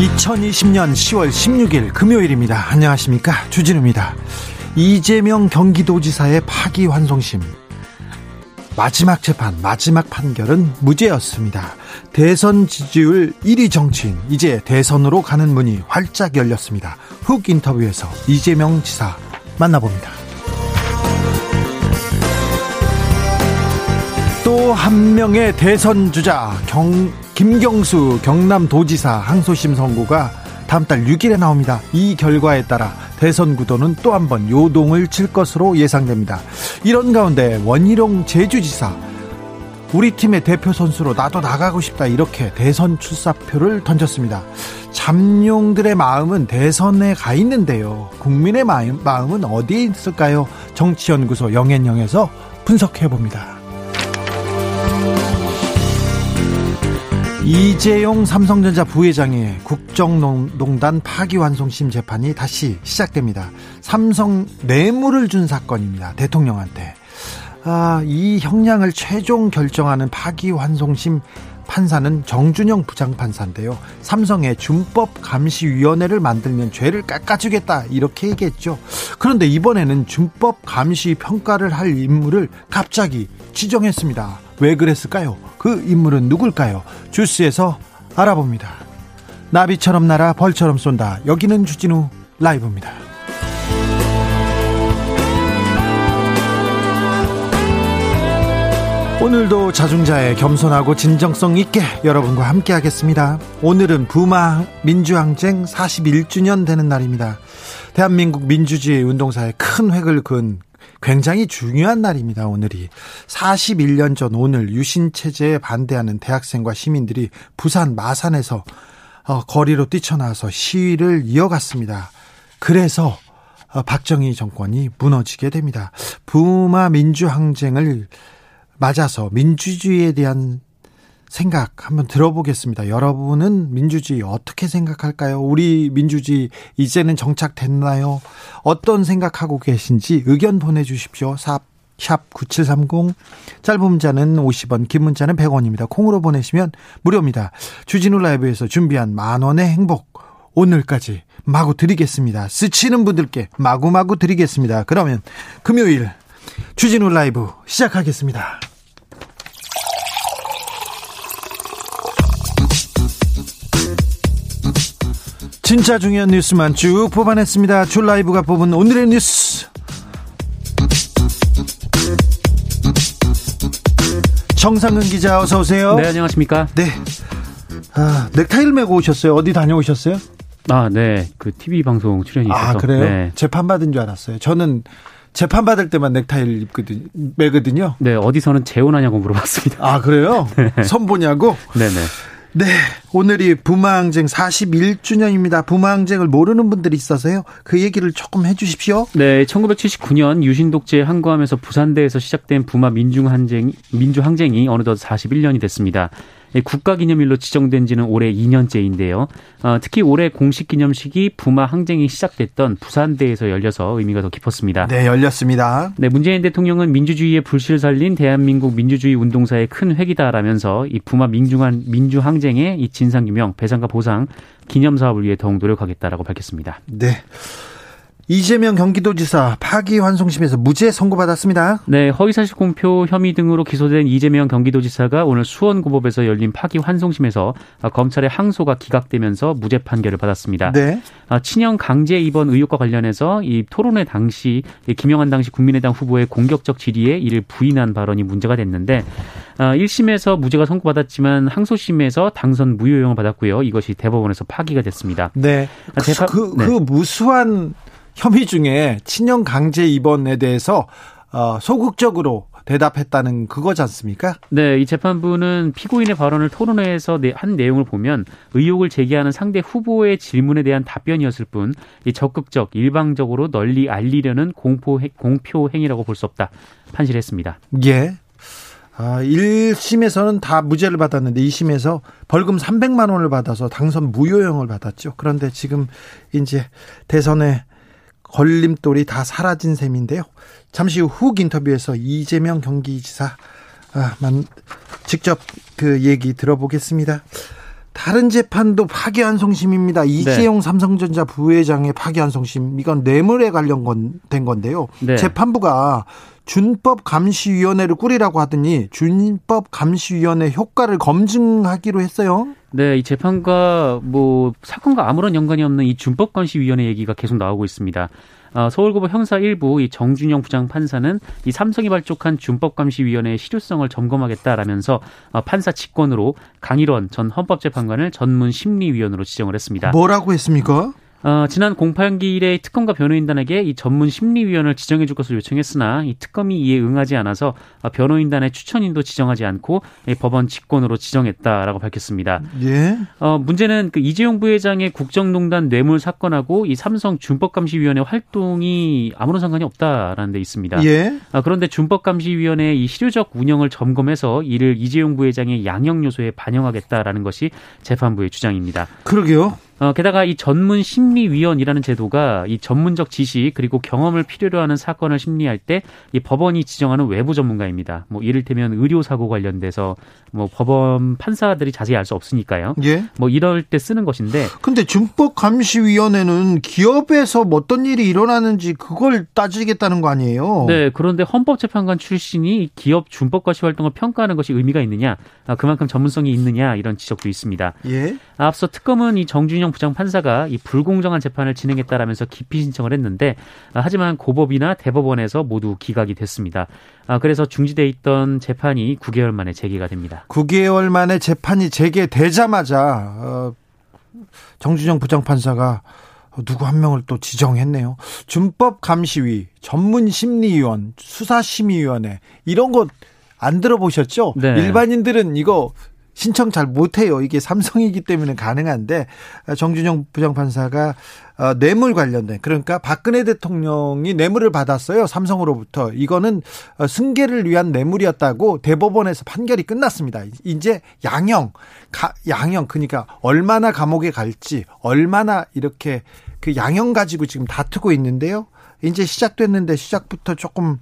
2020년 10월 16일 금요일입니다. 안녕하십니까. 주진우입니다. 이재명 경기도지사의 파기환송심. 마지막 재판, 마지막 판결은 무죄였습니다. 대선 지지율 1위 정치인, 이제 대선으로 가는 문이 활짝 열렸습니다. 훅 인터뷰에서 이재명 지사 만나봅니다. 또 한 명의 대선 주자 경, 김경수 경남도지사 항소심 선고가 다음 달 6일에 나옵니다. 이 결과에 따라 대선 구도는 또 한 번 요동을 칠 것으로 예상됩니다. 이런 가운데 원희룡 제주지사 우리 팀의 대표 선수로 나도 나가고 싶다 이렇게 대선 출사표를 던졌습니다. 잠룡들의 마음은 대선에 가 있는데요. 국민의 마음, 마음은 어디에 있을까요? 정치연구소 영앤영에서 분석해 봅니다. 이재용 삼성전자 부회장의 국정농단 파기환송심 재판이 다시 시작됩니다. 삼성 뇌물을 준 사건입니다. 대통령한테. 아, 이 형량을 최종 결정하는 파기환송심 판사는 정준영 부장판사인데요. 삼성의 준법감시위원회를 만들면 죄를 깎아주겠다 이렇게 얘기했죠. 그런데 이번에는 준법감시 평가를 할 인물을 갑자기 지정했습니다. 왜 그랬을까요? 그 인물은 누굴까요? 주스에서 알아봅니다. 나비처럼 날아 벌처럼 쏜다. 여기는 주진우 라이브입니다. 오늘도 자중자의 겸손하고 진정성 있게 여러분과 함께 하겠습니다. 오늘은 부마 민주항쟁 41주년 되는 날입니다. 대한민국 민주주의 운동사에 큰 획을 그은 굉장히 중요한 날입니다. 오늘이 41년 전 오늘 유신 체제에 반대하는 대학생과 시민들이 부산 마산에서 어, 거리로 뛰쳐나와서 시위를 이어갔습니다. 그래서 어, 박정희 정권이 무너지게 됩니다. 부마 민주항쟁을 맞아서 민주주의에 대한 생각 한번 들어보겠습니다. 여러분은 민주주의 어떻게 생각할까요? 우리 민주주의 이제는 정착됐나요? 어떤 생각하고 계신지 의견 보내주십시오. 샵, 샵 9730. 짧은 문자는 50원, 긴 문자는 100원입니다. 콩으로 보내시면 무료입니다. 주진우 라이브에서 준비한 만원의 행복. 오늘까지 마구 드리겠습니다. 스치는 분들께 마구마구 드리겠습니다. 그러면 금요일 주진우 라이브 시작하겠습니다. 진짜 중요한 뉴스만 쭉 뽑아냈습니다. 줄 라이브가 뽑은 오늘의 뉴스. 정상근 기자 어서 오세요. 네, 안녕하십니까? 네. 아, 넥타이를 메고 오셨어요. 어디 다녀오셨어요? 아, 네. 그 TV 방송 출연이 있어서. 아, 그래요? 네. 재판 받은 줄 알았어요. 저는 재판 받을 때만 넥타이를 입거든 매거든요. 네, 어디서는 재혼하냐고 물어봤습니다. 아, 그래요? 네. 선보냐고? 네 네. 네, 오늘이 부마항쟁 41주년입니다. 부마항쟁을 모르는 분들이 있어서요. 그 얘기를 조금 해주십시오. 네, 1979년 유신 독재 항거하면서 부산대에서 시작된 부마 민중항쟁 민주항쟁이 어느덧 41년이 됐습니다. 국가기념일로 지정된 지는 올해 2년째인데요. 어, 특히 올해 공식 기념식이 부마 항쟁이 시작됐던 부산대에서 열려서 의미가 더 깊었습니다. 네, 열렸습니다. 네, 문재인 대통령은 민주주의의 불씨를 살린 대한민국 민주주의 운동사의 큰 획이다라면서 이 부마 민중한 민주 항쟁의 이 진상 규명, 배상과 보상 기념 사업을 위해 더욱 노력하겠다라고 밝혔습니다. 네. 이재명 경기도지사 파기환송심에서 무죄 선고받았습니다. 네, 허위사실 공표 혐의 등으로 기소된 이재명 경기도지사가 오늘 수원고법에서 열린 파기환송심에서 검찰의 항소가 기각되면서 무죄 판결을 받았습니다. 네. 아, 친형 강제 입원 의혹과 관련해서 이 토론회 당시 김영환 당시 국민의당 후보의 공격적 질의에 이를 부인한 발언이 문제가 됐는데 1심에서 아, 무죄가 선고받았지만 항소심에서 당선 무효용을 받았고요. 이것이 대법원에서 파기가 됐습니다. 네. 아, 그, 그, 네. 그 무수한 혐의 중에 친형 강제 입원에 대해서 어, 소극적으로 대답했다는 그거지 않습니까? 네, 이 재판부는 피고인의 발언을 토론회에서 한 내용을 보면 의혹을 제기하는 상대 후보의 질문에 대한 답변이었을 뿐 적극적, 일방적으로 널리 알리려는 공포, 공표 행위라고 볼 수 없다 판시했습니다. 예. 아, 1심에서는 다 무죄를 받았는데 2심에서 벌금 300만 원을 받아서 당선 무효형을 받았죠. 그런데 지금 이제 대선에 걸림돌이 다 사라진 셈인데요. 잠시 후 인터뷰에서 이재명 경기지사 아, 만 직접 그 얘기 들어보겠습니다. 다른 재판도 파기환송심입니다. 이재용 네. 삼성전자 부회장의 파기환송심 이건 뇌물에 관련된 건데요. 네. 재판부가 준법감시위원회를 꾸리라고 하더니 준법감시위원회 효과를 검증하기로 했어요. 네, 이 재판과 뭐 사건과 아무런 연관이 없는 이 준법감시위원회 얘기가 계속 나오고 있습니다. 어, 서울고법 형사 1부 이 정준영 부장 판사는 이 삼성이 발족한 준법감시위원회의 실효성을 점검하겠다라면서 어, 판사 직권으로 강일원 전 헌법재판관을 전문 심리위원으로 지정을 했습니다. 뭐라고 했습니까? 어, 지난 공판기일에 특검과 변호인단에게 이 전문 심리위원을 지정해 줄 것을 요청했으나 이 특검이 이에 응하지 않아서 어, 변호인단의 추천인도 지정하지 않고 법원 직권으로 지정했다라고 밝혔습니다. 예. 어, 문제는 그 이재용 부회장의 국정농단 뇌물 사건하고 이 삼성 준법감시위원회 활동이 아무런 상관이 없다라는 데 있습니다. 예. 아, 그런데 준법감시위원회의 이 실효적 운영을 점검해서 이를 이재용 부회장의 양형 요소에 반영하겠다라는 것이 재판부의 주장입니다. 그러게요. 어, 게다가 이 전문 심리위원이라는 제도가 이 전문적 지식 그리고 경험을 필요로 하는 사건을 심리할 때 이 법원이 지정하는 외부 전문가입니다. 뭐 이를테면 의료 사고 관련돼서 뭐 법원 판사들이 자세히 알 수 없으니까요. 예. 뭐 이럴 때 쓰는 것인데. 근데 준법 감시위원회는 기업에서 뭐 어떤 일이 일어나는지 그걸 따지겠다는 거 아니에요? 네. 그런데 헌법재판관 출신이 기업 준법 과시 활동을 평가하는 것이 의미가 있느냐, 아, 그만큼 전문성이 있느냐 이런 지적도 있습니다. 예. 앞서 특검은 이 정준영 부장 판사가 이 불공정한 재판을 진행했다라면서 기피 신청을 했는데 아, 하지만 고법이나 대법원에서 모두 기각이 됐습니다. 아, 그래서 중지돼 있던 재판이 9개월 만에 재개가 됩니다. 9개월 만에 재판이 재개되자마자 어, 정준영 부장판사가 누구 한 명을 또 지정했네요. 준법 감시위, 전문 심리위원, 수사심의위원회 이런 거안 들어보셨죠? 네. 일반인들은 이거 신청 잘 못해요. 이게 삼성이기 때문에 가능한데 정준영 부장판사가 어, 뇌물 관련된 그러니까 박근혜 대통령이 뇌물을 받았어요 삼성으로부터 이거는 어, 승계를 위한 뇌물이었다고 대법원에서 판결이 끝났습니다. 이제 양형 가, 양형 그러니까 얼마나 감옥에 갈지 얼마나 이렇게 그 양형 가지고 지금 다투고 있는데요. 이제 시작됐는데 시작부터 조금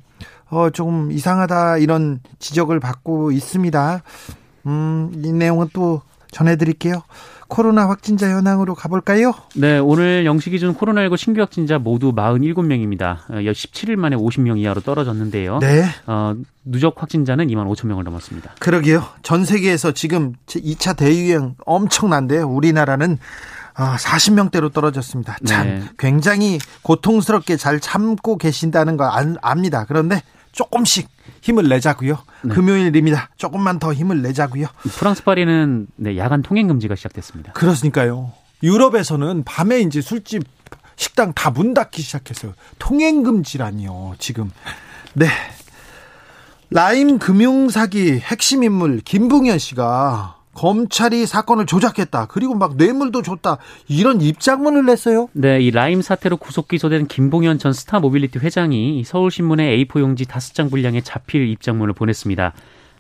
어 조금 이상하다 이런 지적을 받고 있습니다. 음, 이 내용은 또 전해드릴게요. 코로나 확진자 현황으로 가볼까요? 네, 오늘 영시 기준 코로나19 신규 확진자 모두 47명입니다. 17일 만에 50명 이하로 떨어졌는데요. 네. 어, 누적 확진자는 2만 5천 명을 넘었습니다. 그러게요. 전 세계에서 지금 2차 대유행 엄청난데요. 우리나라는 40명대로 아, 떨어졌습니다. 참 네. 굉장히 고통스럽게 잘 참고 계신다는 거 압니다. 그런데 조금씩 힘을 내자고요. 네. 금요일입니다. 조금만 더 힘을 내자고요. 프랑스 파리는 네, 야간 통행 금지가 시작됐습니다. 그렇으니까요. 유럽에서는 밤에 이제 술집 식당 다 문 닫기 시작했어요. 통행 금지라니요. 지금 네. 라임 금융 사기 핵심 인물 김봉현 씨가 검찰이 사건을 조작했다. 그리고 막 뇌물도 줬다. 이런 입장문을 냈어요. 네, 이 라임 사태로 구속 기소된 김봉현 전 스타 모빌리티 회장이 서울신문에 A4 용지 5장 분량의 자필 입장문을 보냈습니다.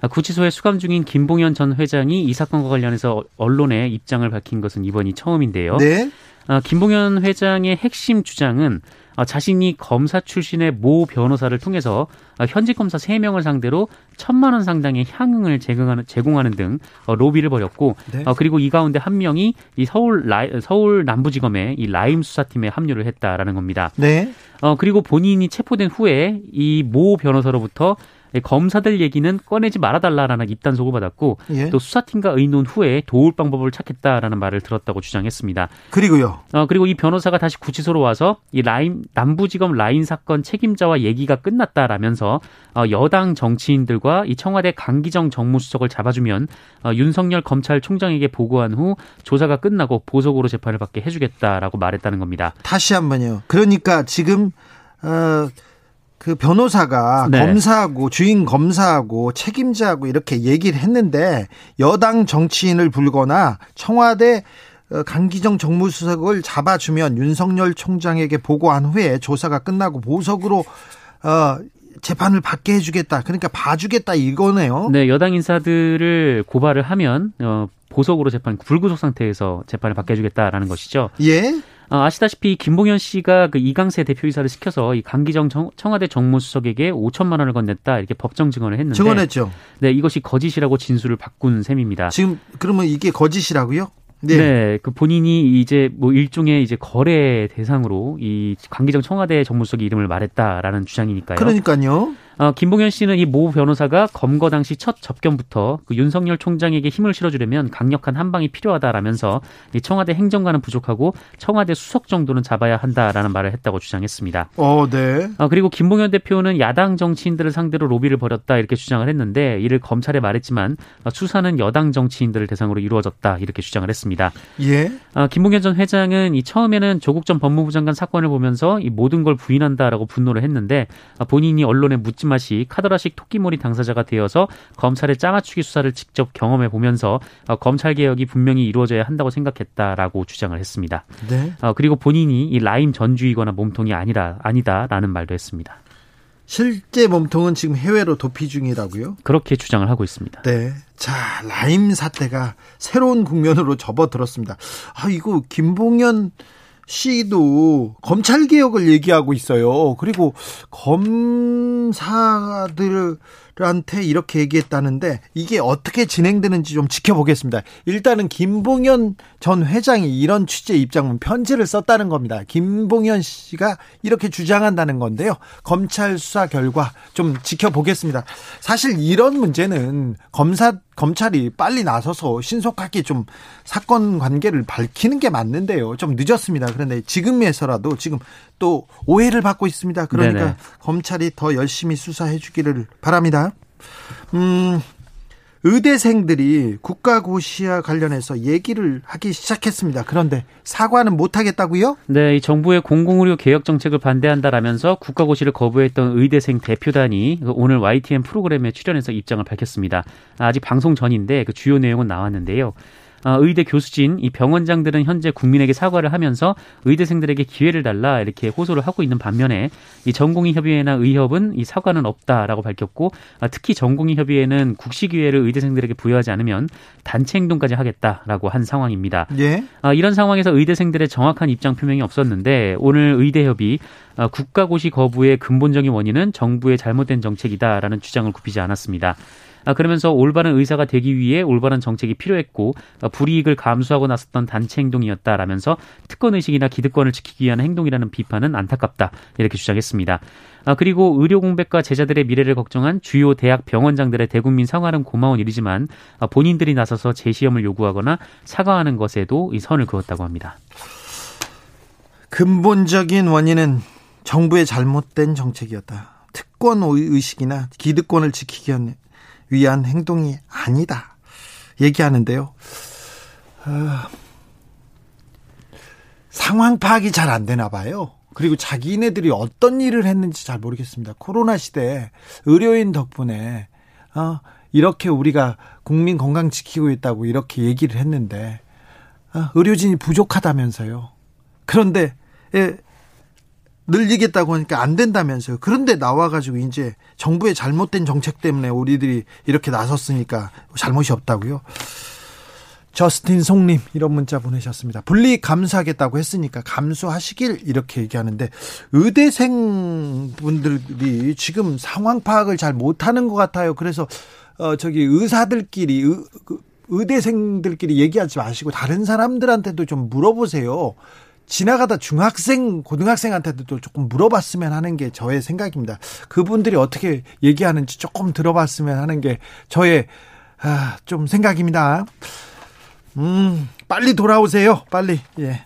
구치소에 수감 중인 김봉현 전 회장이 이 사건과 관련해서 언론에 입장을 밝힌 것은 이번이 처음인데요. 네. 아, 김봉현 회장의 핵심 주장은 어, 자신이 검사 출신의 모 변호사를 통해서 어, 현직 검사 3명을 상대로 천만 원 상당의 향응을 제공하는, 제공하는 등 어, 로비를 벌였고 네. 그리고 이 가운데 한 명이 이 서울 라, 서울 남부지검의 이 라임 수사팀에 합류를 했다라는 겁니다. 네. 어 그리고 본인이 체포된 후에 이 모 변호사로부터 예, 검사들 얘기는 꺼내지 말아달라라는 입단속을 받았고 예. 또 수사팀과 의논 후에 도울 방법을 찾겠다라는 말을 들었다고 주장했습니다. 그리고요. 어 그리고 이 변호사가 다시 구치소로 와서 이 라인 남부지검 라인 사건 책임자와 얘기가 끝났다라면서 어 여당 정치인들과 이 청와대 강기정 정무수석을 잡아주면 어 윤석열 검찰총장에게 보고한 후 조사가 끝나고 보석으로 재판을 받게 해주겠다라고 말했다는 겁니다. 다시 한번요. 그러니까 지금 어. 그그 변호사가 네. 검사하고 주인 검사하고 책임자하고 이렇게 얘기를 했는데 여당 정치인을 불거나 청와대 어, 강기정 정무수석을 잡아주면 윤석열 총장에게 보고한 후에 조사가 끝나고 보석으로 어, 재판을 받게 해주겠다. 그러니까 봐주겠다 이거네요. 네, 여당 인사들을 고발을 하면 어, 보석으로 재판 불구속 상태에서 재판을 받게 해주겠다라는 것이죠. 예. 어, 아시다시피 김봉현 씨가 그 이강세 대표이사를 시켜서 이 강기정 청, 청와대 정무수석에게 5천만 원을 건넸다 이렇게 법정 증언을 했는데 증언했죠. 네, 이것이 거짓이라고 진술을 바꾼 셈입니다. 지금 그러면 이게 거짓이라고요? 네. 네. 그 본인이 이제 뭐 일종의 이제 거래 대상으로 이 강기정 청와대 정무수석 이름을 말했다라는 주장이니까요. 그러니까요. 어, 김봉현 씨는 이 모 변호사가 검거 당시 첫 접견부터 그 윤석열 총장에게 힘을 실어주려면 강력한 한 방이 필요하다라면서 이 청와대 행정관은 부족하고 청와대 수석 정도는 잡아야 한다라는 말을 했다고 주장했습니다. 어, 네. 어, 그리고 김봉현 대표는 야당 정치인들을 상대로 로비를 벌였다 이렇게 주장을 했는데 이를 검찰에 말했지만 어, 수사는 여당 정치인들을 대상으로 이루어졌다 이렇게 주장을 했습니다. 예. 어, 김봉현 전 회장은 이 처음에는 조국 전 법무부 장관 사건을 보면서 이 모든 걸 부인한다라고 분노를 했는데 어, 본인이 언론에 묻지 마시 카더라식 토끼몰이 당사자가 되어서 검찰의 짜맞추기 수사를 직접 경험해 보면서 어, 검찰 개혁이 분명히 이루어져야 한다고 생각했다라고 주장을 했습니다. 네. 어, 그리고 본인이 이 라임 전주이거나 몸통이 아니라 아니다라는 말도 했습니다. 실제 몸통은 지금 해외로 도피 중이라고요? 그렇게 주장을 하고 있습니다. 네. 자, 라임 사태가 새로운 국면으로 접어들었습니다. 아, 이거 김봉현 씨도 검찰 개혁을 얘기하고 있어요. 그리고 검사들 한테 이렇게 얘기했다는데 이게 어떻게 진행되는지 좀 지켜보겠습니다. 일단은 김봉현 전 회장이 이런 취재 입장문 편지를 썼다는 겁니다. 김봉현 씨가 이렇게 주장한다는 건데요. 검찰 수사 결과 좀 지켜보겠습니다. 사실 이런 문제는 검사 검찰이 빨리 나서서 신속하게 좀 사건 관계를 밝히는 게 맞는데요. 좀 늦었습니다. 그런데 지금에서라도 지금 또 오해를 받고 있습니다. 그러니까 네네. 검찰이 더 열심히 수사해 주기를 바랍니다. 음, 의대생들이 국가고시와 관련해서 얘기를 하기 시작했습니다. 그런데 사과는 못 하겠다고요? 네, 이 정부의 공공의료 개혁 정책을 반대한다라면서 국가고시를 거부했던 의대생 대표단이 오늘 YTN 프로그램에 출연해서 입장을 밝혔습니다. 아직 방송 전인데 그 주요 내용은 나왔는데요. 어, 의대 교수진 이 병원장들은 현재 국민에게 사과를 하면서 의대생들에게 기회를 달라 이렇게 호소를 하고 있는 반면에 이 전공의 협의회나 의협은 이 사과는 없다라고 밝혔고 아, 특히 전공의 협의회는 국시 기회를 의대생들에게 부여하지 않으면 단체 행동까지 하겠다라고 한 상황입니다. 예. 아, 이런 상황에서 의대생들의 정확한 입장 표명이 없었는데 오늘 의대협이 아, 국가고시 거부의 근본적인 원인은 정부의 잘못된 정책이다라는 주장을 굽히지 않았습니다. 아, 그러면서 올바른 의사가 되기 위해 올바른 정책이 필요했고 아, 불이익을 감수하고 나섰던 단체 행동이었다라면서 특권 의식이나 기득권을 지키기 위한 행동이라는 비판은 안타깝다 이렇게 주장했습니다. 아, 그리고 의료 공백과 제자들의 미래를 걱정한 주요 대학 병원장들의 대국민 사과는 고마운 일이지만 본인들이 나서서 재시험을 요구하거나 사과하는 것에도 이 선을 그었다고 합니다. 근본적인 원인은 정부의 잘못된 정책이었다. 특권 의식이나 기득권을 지키기 위한 위한 행동이 아니다. 얘기하는데요. 어, 상황 파악이 잘 안 되나 봐요. 그리고 자기네들이 어떤 일을 했는지 잘 모르겠습니다. 코로나 시대에 의료인 덕분에 어, 이렇게 우리가 국민 건강 지키고 있다고 이렇게 얘기를 했는데 어, 의료진이 부족하다면서요. 그런데 예, 늘리겠다고 하니까 안 된다면서요. 그런데 나와가지고 이제 정부의 잘못된 정책 때문에 우리들이 이렇게 나섰으니까 잘못이 없다고요. 저스틴 송님 이런 문자 보내셨습니다. 분리 감수하겠다고 했으니까 감수하시길 이렇게 얘기하는데 의대생 분들이 지금 상황 파악을 잘 못하는 것 같아요. 그래서 어 저기 의사들끼리 의, 그 의대생들끼리 얘기하지 마시고 다른 사람들한테도 좀 물어보세요. 지나가다 중학생, 고등학생한테도 조금 물어봤으면 하는 게 저의 생각입니다. 그분들이 어떻게 얘기하는지 조금 들어봤으면 하는 게 저의 아, 좀 생각입니다. 음, 빨리 돌아오세요. 빨리. 예.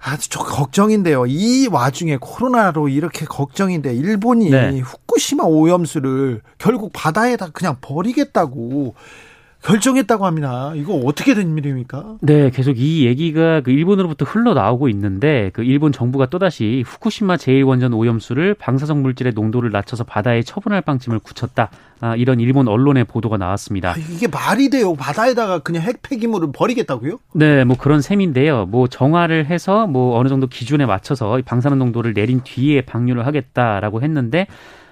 아주 저 걱정인데요. 이 와중에 코로나로 이렇게 걱정인데 일본이 네. 후쿠시마 오염수를 결국 바다에다 그냥 버리겠다고 결정했다고 합니다. 이거 어떻게 된 일입니까? 네, 계속 이 얘기가 그 일본으로부터 흘러나오고 있는데 그 일본 정부가 또다시 후쿠시마 제1원전 오염수를 방사성 물질의 농도를 낮춰서 바다에 처분할 방침을 굳혔다. 아, 이런 일본 언론의 보도가 나왔습니다. 아, 이게 말이 돼요. 바다에다가 그냥 핵 폐기물을 버리겠다고요? 네, 뭐 그런 셈인데요. 뭐 정화를 해서 뭐 어느 정도 기준에 맞춰서 방사능 농도를 내린 뒤에 방류를 하겠다라고 했는데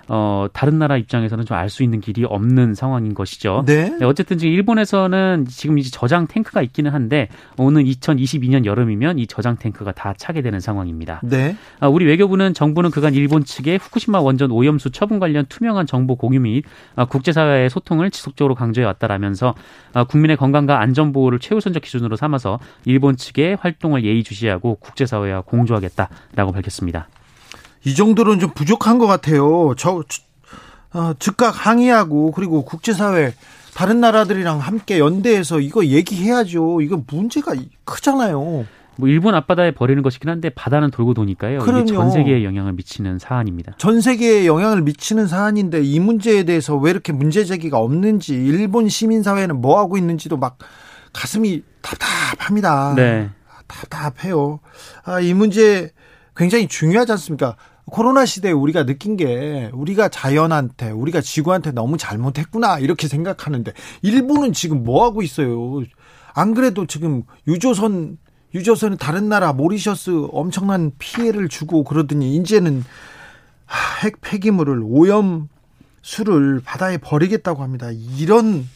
어, 다른 나라 입장에서는 좀 알 수 있는 길이 없는 상황인 것이죠. 네. 네. 어쨌든 지금 일본에서는 지금 이제 저장 탱크가 있기는 한데 오는 2022년 여름이면 이 저장 탱크가 다 차게 되는 상황입니다. 네. 아, 우리 외교부는 정부는 그간 일본 측에 후쿠시마 원전 오염수 처분 관련 투명한 정보 공유 및 아, 국제사회의 소통을 지속적으로 강조해 왔다라면서 아, 국민의 건강과 안전 보호를 최우선적 기준으로 삼아서 일본 측의 활동을 예의주시하고 국제사회와 공조하겠다라고 밝혔습니다. 이 정도는 좀 부족한 것 같아요. 저 어, 즉각 항의하고 그리고 국제사회 다른 나라들이랑 함께 연대해서 이거 얘기해야죠. 이거 문제가 크잖아요. 뭐 일본 앞바다에 버리는 것이긴 한데 바다는 돌고 도니까요. 그럼요. 이게 전 세계에 영향을 미치는 사안입니다. 전 세계에 영향을 미치는 사안인데 이 문제에 대해서 왜 이렇게 문제 제기가 없는지 일본 시민 사회는 뭐 하고 있는지도 막 가슴이 답답합니다. 네. 답답해요. 아, 이 문제 굉장히 중요하지 않습니까? 코로나 시대에 우리가 느낀 게 우리가 자연한테 우리가 지구한테 너무 잘못했구나 이렇게 생각하는데 일본은 지금 뭐 하고 있어요? 안 그래도 지금 유조선 유조선은 다른 나라 모리셔스 엄청난 피해를 주고 그러더니 이제는 핵 폐기물을 오염 수를 바다에 버리겠다고 합니다. 이런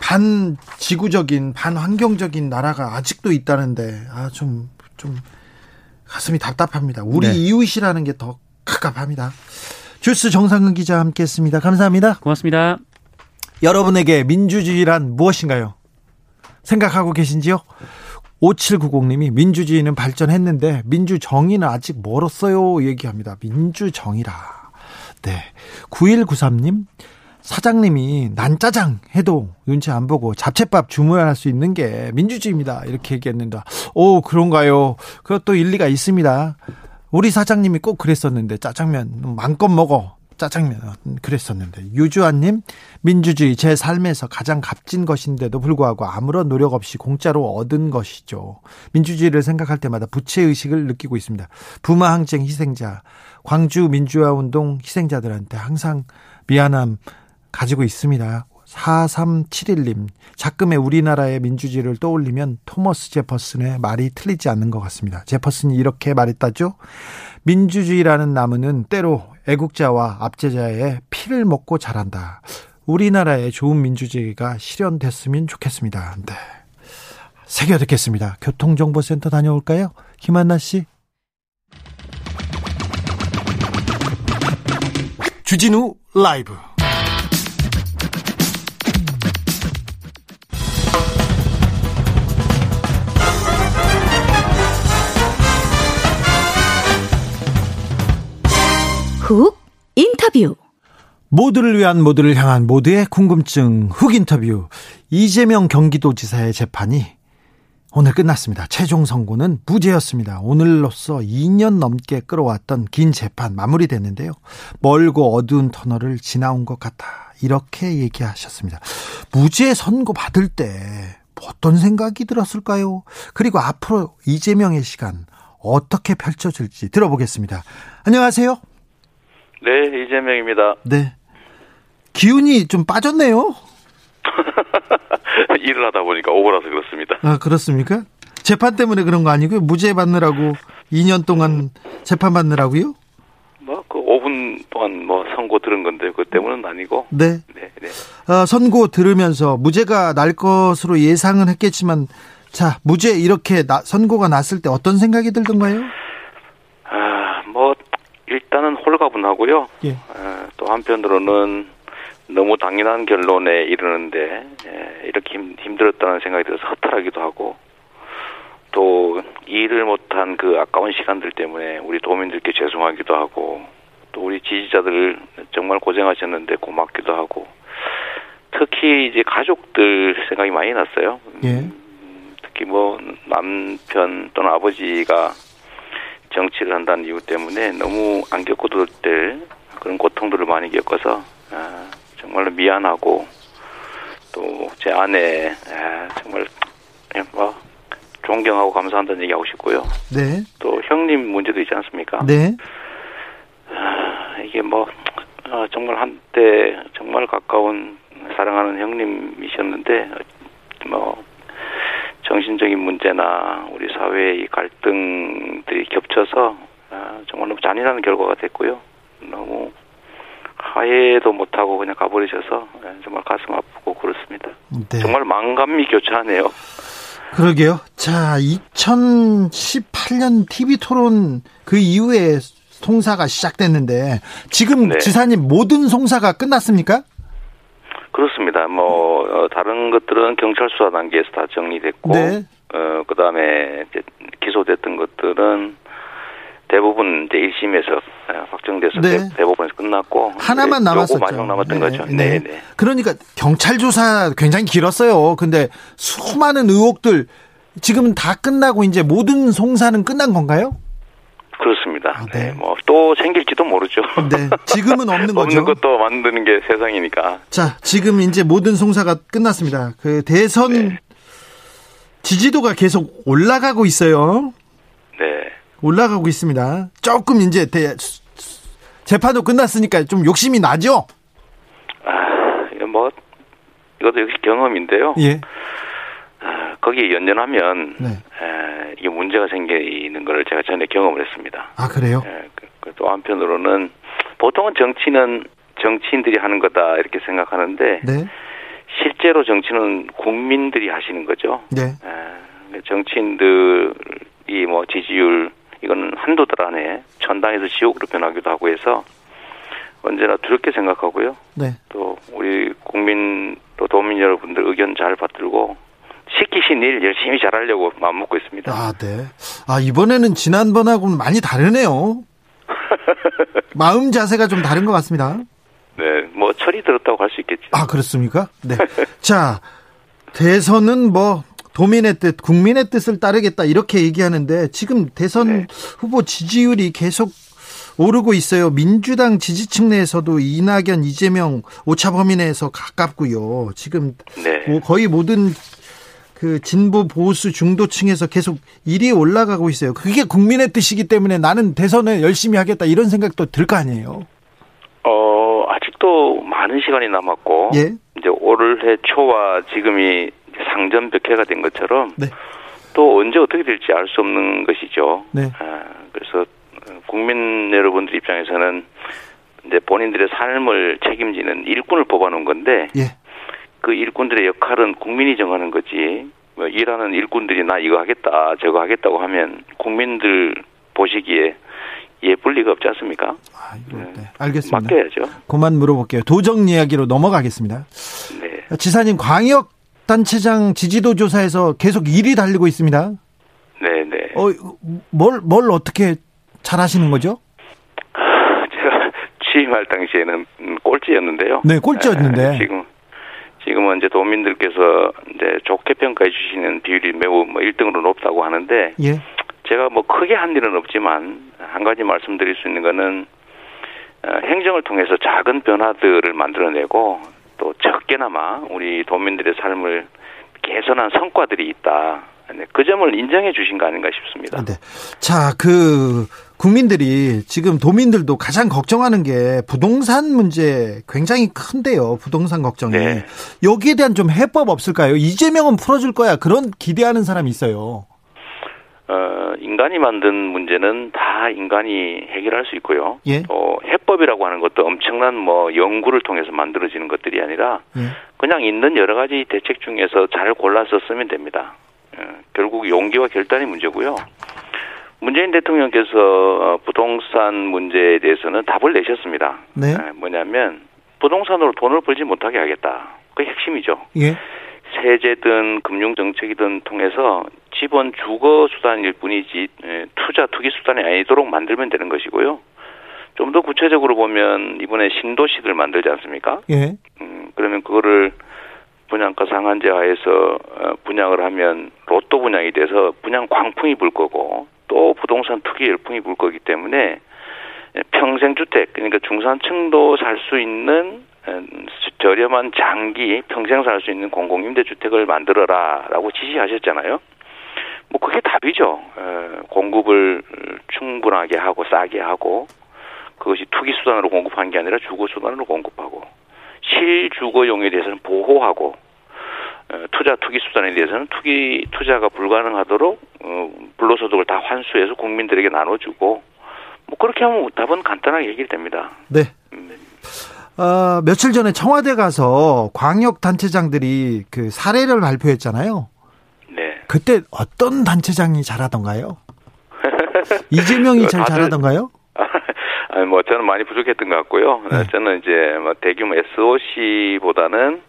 반 지구적인 반 환경적인 나라가 아직도 있다는데 아좀좀 좀 가슴이 답답합니다. 우리 네. 이웃이라는 게 더 갑갑합니다. 주스 정상근 기자 함께했습니다. 감사합니다. 고맙습니다. 여러분에게 민주주의란 무엇인가요? 생각하고 계신지요? 5790님이 민주주의는 발전했는데 민주정의는 아직 멀었어요. 얘기합니다. 민주정의라. 네. 9193님 사장님이 난짜장 해도 눈치 안 보고 잡채밥 주문할 수 있는 게 민주주의입니다. 이렇게 얘기했는데, 오, 그런가요? 그것도 일리가 있습니다. 우리 사장님이 꼭 그랬었는데, 짜장면 맘껏 먹어. 짜장면 그랬었는데 유주환님 민주주의 제 삶에서 가장 값진 것인데도 불구하고 아무런 노력 없이 공짜로 얻은 것이죠. 민주주의를 생각할 때마다 부채 의식을 느끼고 있습니다. 부마 항쟁 희생자, 광주 민주화 운동 희생자들한테 항상 미안함 가지고 있습니다. 4371님, 작금의 우리나라의 민주주의를 떠올리면 토머스 제퍼슨의 말이 틀리지 않는 것 같습니다. 제퍼슨이 이렇게 말했다죠? 민주주의라는 나무는 때로 애국자와 압제자의 피를 먹고 자란다. 우리나라의 좋은 민주주의가 실현됐으면 좋겠습니다. 네. 새겨 듣겠습니다. 교통정보센터 다녀올까요? 김한나 씨. 주진우 라이브. 훅 인터뷰 모두를 위한 모두를 향한 모두의 궁금증 훅 인터뷰 이재명 경기도지사의 재판이 오늘 끝났습니다. 최종 선고는 무죄였습니다. 오늘로써 2년 넘게 끌어왔던 긴 재판 마무리됐는데요. 멀고 어두운 터널을 지나온 것 같다. 이렇게 얘기하셨습니다. 무죄 선고 받을 때 어떤 생각이 들었을까요? 그리고 앞으로 이재명의 시간 어떻게 펼쳐질지 들어보겠습니다. 안녕하세요. 네, 이재명입니다. 네. 기운이 좀 빠졌네요. 일을 하다 보니까 오버라서 그렇습니다. 아, 그렇습니까? 재판 때문에 그런 거 아니고요? 무죄 받느라고 2년 동안 재판 받느라고요? 뭐, 그 5분 동안 뭐 선고 들은 건데, 그 때문은 아니고. 네. 네, 네. 어, 선고 들으면서 무죄가 날 것으로 예상은 했겠지만, 자, 무죄 이렇게 나, 선고가 났을 때 어떤 생각이 들던가요? 일단은 홀가분하고요. 예. 어, 또 한편으로는 너무 당연한 결론에 이르는데 예, 이렇게 힘, 힘들었다는 생각이 들어서 허탈하기도 하고 또 일을 못한 그 아까운 시간들 때문에 우리 도민들께 죄송하기도 하고 또 우리 지지자들 정말 고생하셨는데 고맙기도 하고 특히 이제 가족들 생각이 많이 났어요. 예. 음, 특히 뭐 남편 또는 아버지가 정치를 한다는 이유 때문에 너무 안 겪어도 될 그런 고통들을 많이 겪어서 아, 정말로 미안하고 또또제 아내 정말 뭐 존경하고 감사한다는 얘기 하고 싶고요. 네. 또 형님 문제도 있지 않습니까? 네. 이게 뭐 어, 정말 한때 정말 가까운 사랑하는 형님이셨는데 뭐 정신적인 문제나 우리 사회의 갈등들이 겹쳐서 아, 정말 너무 잔인한 결과가 됐고요. 너무 화해도 못하고 그냥 가버리셔서 예, 정말 가슴 아프고 그렇습니다. 네. 정말 망감이 교차하네요. 그러게요. 자, 2018년 TV 토론 그 이후에 송사가 시작됐는데 지금 네. 지사님 모든 송사가 끝났습니까? 그렇습니다. 뭐 어, 다른 것들은 경찰 수사 단계에서 다 정리됐고, 네. 어 그다음에 이제 기소됐던 것들은 대부분 이제 1심에서 어, 확정돼서 네. 대, 부분에서 끝났고 하나만 남았었죠. 마지막 남았던 네. 거죠. 네. 네. 그러니까 경찰 조사 굉장히 길었어요. 근데 수많은 의혹들 지금은 다 끝나고 이제 모든 송사는 끝난 건가요? 그렇습니다. 아, 네. 네. 뭐또 생길지도 모르죠. 네. 지금은 없는 거죠. 없는 것도 만드는 게 세상이니까. 자, 지금 이제 모든 송사가 끝났습니다. 그 대선 네. 지지도가 계속 올라가고 있어요. 네. 올라가고 있습니다. 조금 이제 대, 재판도 끝났으니까 좀 욕심이 나죠? 아, 뭐 이것도 역시 경험인데요. 예. 아, 거기에 연연하면 네. 에, 이게 문제가 생기는 것을 제가 전에 경험을 했습니다. 아 그래요? 에, 그, 그 또 한편으로는 보통은 정치는 정치인들이 하는 거다 이렇게 생각하는데 네. 실제로 정치는 국민들이 하시는 거죠. 네. 에, 정치인들이 뭐 지지율 이거는 한도들 안에 천당에서 지옥으로 변하기도 하고 해서 언제나 두렵게 생각하고요. 네. 또 우리 국민 또 도민 여러분들 의견 잘 받들고 시키신 일 열심히 잘하려고 마음 먹고 있습니다. 아, 네. 아, 이번에는 지난번하고는 많이 다르네요. 마음 자세가 좀 다른 것 같습니다. 네, 뭐 철이 들었다고 할 수 있겠죠. 아, 그렇습니까? 네. 자, 대선은 뭐 도민의 뜻, 국민의 뜻을 따르겠다 이렇게 얘기하는데 지금 대선 네. 후보 지지율이 계속 오르고 있어요. 민주당 지지층 내에서도 이낙연, 이재명 오차 범위 내에서 가깝고요. 지금 네. 뭐 거의 모든 그 진보 보수 중도층에서 계속 일이 올라가고 있어요. 그게 국민의 뜻이기 때문에 나는 대선을 열심히 하겠다 이런 생각도 들 거 아니에요. 어 아직도 많은 시간이 남았고 예? 이제 올해 초와 지금이 상전벽해가 된 것처럼 네. 또 언제 어떻게 될지 알 수 없는 것이죠. 네. 아, 그래서 국민 여러분들 입장에서는 이제 본인들의 삶을 책임지는 일꾼을 뽑아놓은 건데 예. 그 일꾼들의 역할은 국민이 정하는 거지. 뭐 일하는 일꾼들이 나 이거 하겠다 저거 하겠다고 하면 국민들 보시기에 예쁠 리가 없지 않습니까? 아, 네. 네. 알겠습니다. 맡겨야죠. 그만 물어볼게요. 도정 이야기로 넘어가겠습니다. 네. 지사님 광역 단체장 지지도 조사에서 계속 1위 달리고 있습니다. 네, 네. 어, 뭘, 뭘 어떻게 잘 하시는 거죠? 제가 취임할 당시에는 꼴찌였는데요. 네, 꼴찌였는데. 아, 지금, 지금은 이제 도민들께서 이제 좋게 평가해 주시는 비율이 매우 뭐 1등으로 높다고 하는데. 예. 제가 뭐 크게 한 일은 없지만 한 가지 말씀드릴 수 있는 거는 어, 행정을 통해서 작은 변화들을 만들어내고 또 적게나마 우리 도민들의 삶을 개선한 성과들이 있다. 네, 그 점을 인정해 주신 거 아닌가 싶습니다. 네. 자, 그 국민들이 지금 도민들도 가장 걱정하는 게 부동산 문제 굉장히 큰데요. 부동산 걱정이. 네. 여기에 대한 좀 해법 없을까요? 이재명은 풀어줄 거야. 그런 기대하는 사람이 있어요. 어, 인간이 만든 문제는 다 인간이 해결할 수 있고요. 예? 또 해법이라고 하는 것도 엄청난 뭐 연구를 통해서 만들어지는 것들이 아니라 예? 그냥 있는 여러 가지 대책 중에서 잘 골라서 쓰면 됩니다. 어, 결국 용기와 결단이 문제고요. 문재인 대통령께서 어, 부동산 문제에 대해서는 답을 내셨습니다. 네. 어, 뭐냐면 부동산으로 돈을 벌지 못하게 하겠다. 그게 핵심이죠. 예. 세제든 금융 정책이든 통해서 집은 주거 수단일 뿐이지 예, 투자 투기 수단이 아니도록 만들면 되는 것이고요. 좀 더 구체적으로 보면 이번에 신도시들 만들지 않습니까? 예. 음, 그러면 그거를 분양가 상한제 하에서 어, 분양을 하면 로또 분양이 돼서 분양 광풍이 불 거고 또 부동산 투기 열풍이 불 거기 때문에 평생 주택 그러니까 중산층도 살 수 있는 저렴한 장기 평생 살 수 있는 공공임대주택을 만들어라라고 지시하셨잖아요. 뭐 그게 답이죠. 공급을 충분하게 하고 싸게 하고 그것이 투기 수단으로 공급하는 게 아니라 주거 수단으로 공급하고 실주거용에 대해서는 보호하고 투자 투기 수단에 대해서는 투기 투자가 불가능하도록 어, 불로소득을 다 환수해서 국민들에게 나눠주고 뭐 그렇게 하면 답은 간단하게 해결됩니다. 네. 음. 어, 며칠 전에 청와대 가서 광역 단체장들이 그 사례를 발표했잖아요. 네. 그때 어떤 단체장이 잘하던가요? 이재명이 잘 잘하던가요? 아니 뭐 저는 많이 부족했던 것 같고요. 네. 저는 이제 뭐 대규모 SOC보다는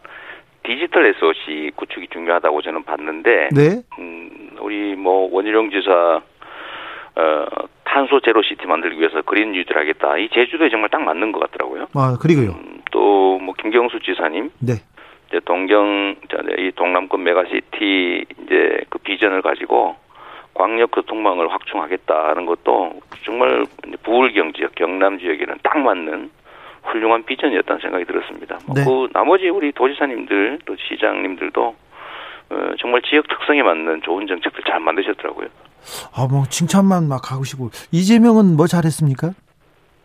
디지털 SOC 구축이 중요하다고 저는 봤는데, 네. 음, 우리 뭐 원희룡 지사 어, 탄소 제로 city 만들기 위해서 그린 뉴딜 하겠다. 이 제주도에 정말 딱 맞는 것 같더라고요. 아 그리고요. 음, 또뭐 김경수 지사님, 네. 이제 동경 이 동남권 메가시티 이제 그 비전을 가지고 광역 교통망을 확충하겠다는 것도 정말 부울경 지역, 경남 지역에는 딱 맞는 훌륭한 비전이었다는 생각이 들었습니다. 뭐 네. 그 나머지 우리 도지사님들 또 시장님들도 어, 정말 지역 특성에 맞는 좋은 정책들 잘 만드셨더라고요. 아, 뭐 칭찬만 막 하고 싶고 이재명은 뭐 잘했습니까?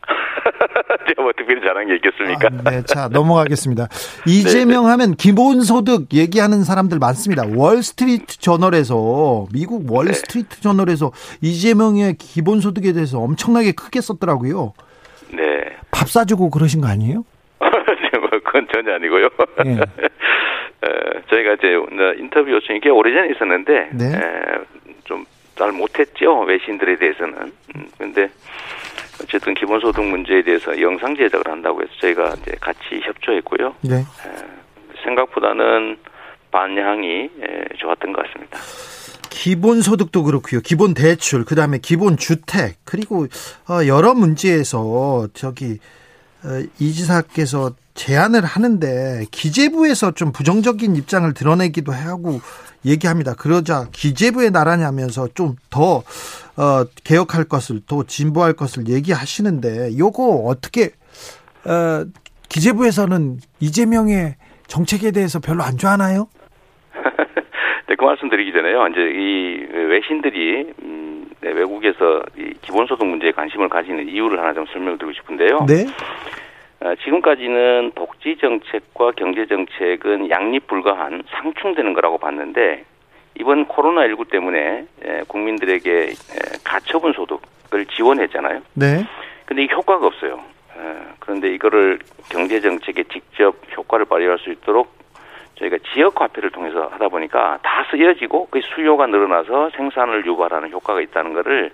제가 뭐 특별히 잘한 게 있겠습니까? 아, 네, 자 넘어가겠습니다. 이재명 네, 네. 하면 기본소득 얘기하는 사람들 많습니다. 월스트리트 저널에서 미국 월스트리트 네. 저널에서 이재명의 기본소득에 대해서 엄청나게 크게 썼더라고요. 네. 밥 사주고 그러신 거 아니에요? 뭐 그건 전혀 아니고요. 네. 저희가 이제 인터뷰 요청이 꽤 오래전에 있었는데 네. 좀 잘 못했죠 외신들에 대해서는. 그런데 음, 어쨌든 기본소득 문제에 대해서 영상 제작을 한다고 해서 저희가 이제 같이 협조했고요. 네. 생각보다는 반향이 좋았던 것 같습니다. 기본소득도 그렇고요. 기본 대출, 그 다음에 기본 주택, 그리고 어, 여러 문제에서 저기 어, 이 지사께서 제안을 하는데 기재부에서 좀 부정적인 입장을 드러내기도 하고 얘기합니다. 그러자 기재부의 나라냐면서 좀더 어, 개혁할 것을 또 진보할 것을 얘기하시는데 요거 어떻게 어, 기재부에서는 이재명의 정책에 대해서 별로 안 좋아하나요? 네, 그 말씀 드리기 전에요. 이제 이 외신들이 음, 네, 외국에서 이 기본소득 문제에 관심을 가지는 이유를 하나 좀 설명드리고 싶은데요. 네. 어, 지금까지는 복지 정책과 경제 정책은 양립 불가한 상충되는 거라고 봤는데 이번 코로나19 때문에 예, 국민들에게 예, 가처분 소득을 지원했잖아요. 네. 근데 이 효과가 없어요. 예, 그런데 이거를 경제 정책에 직접 효과를 발휘할 수 있도록 저희가 지역 화폐를 통해서 하다 보니까 다 쓰여지고 그 수요가 늘어나서 생산을 유발하는 효과가 있다는 것을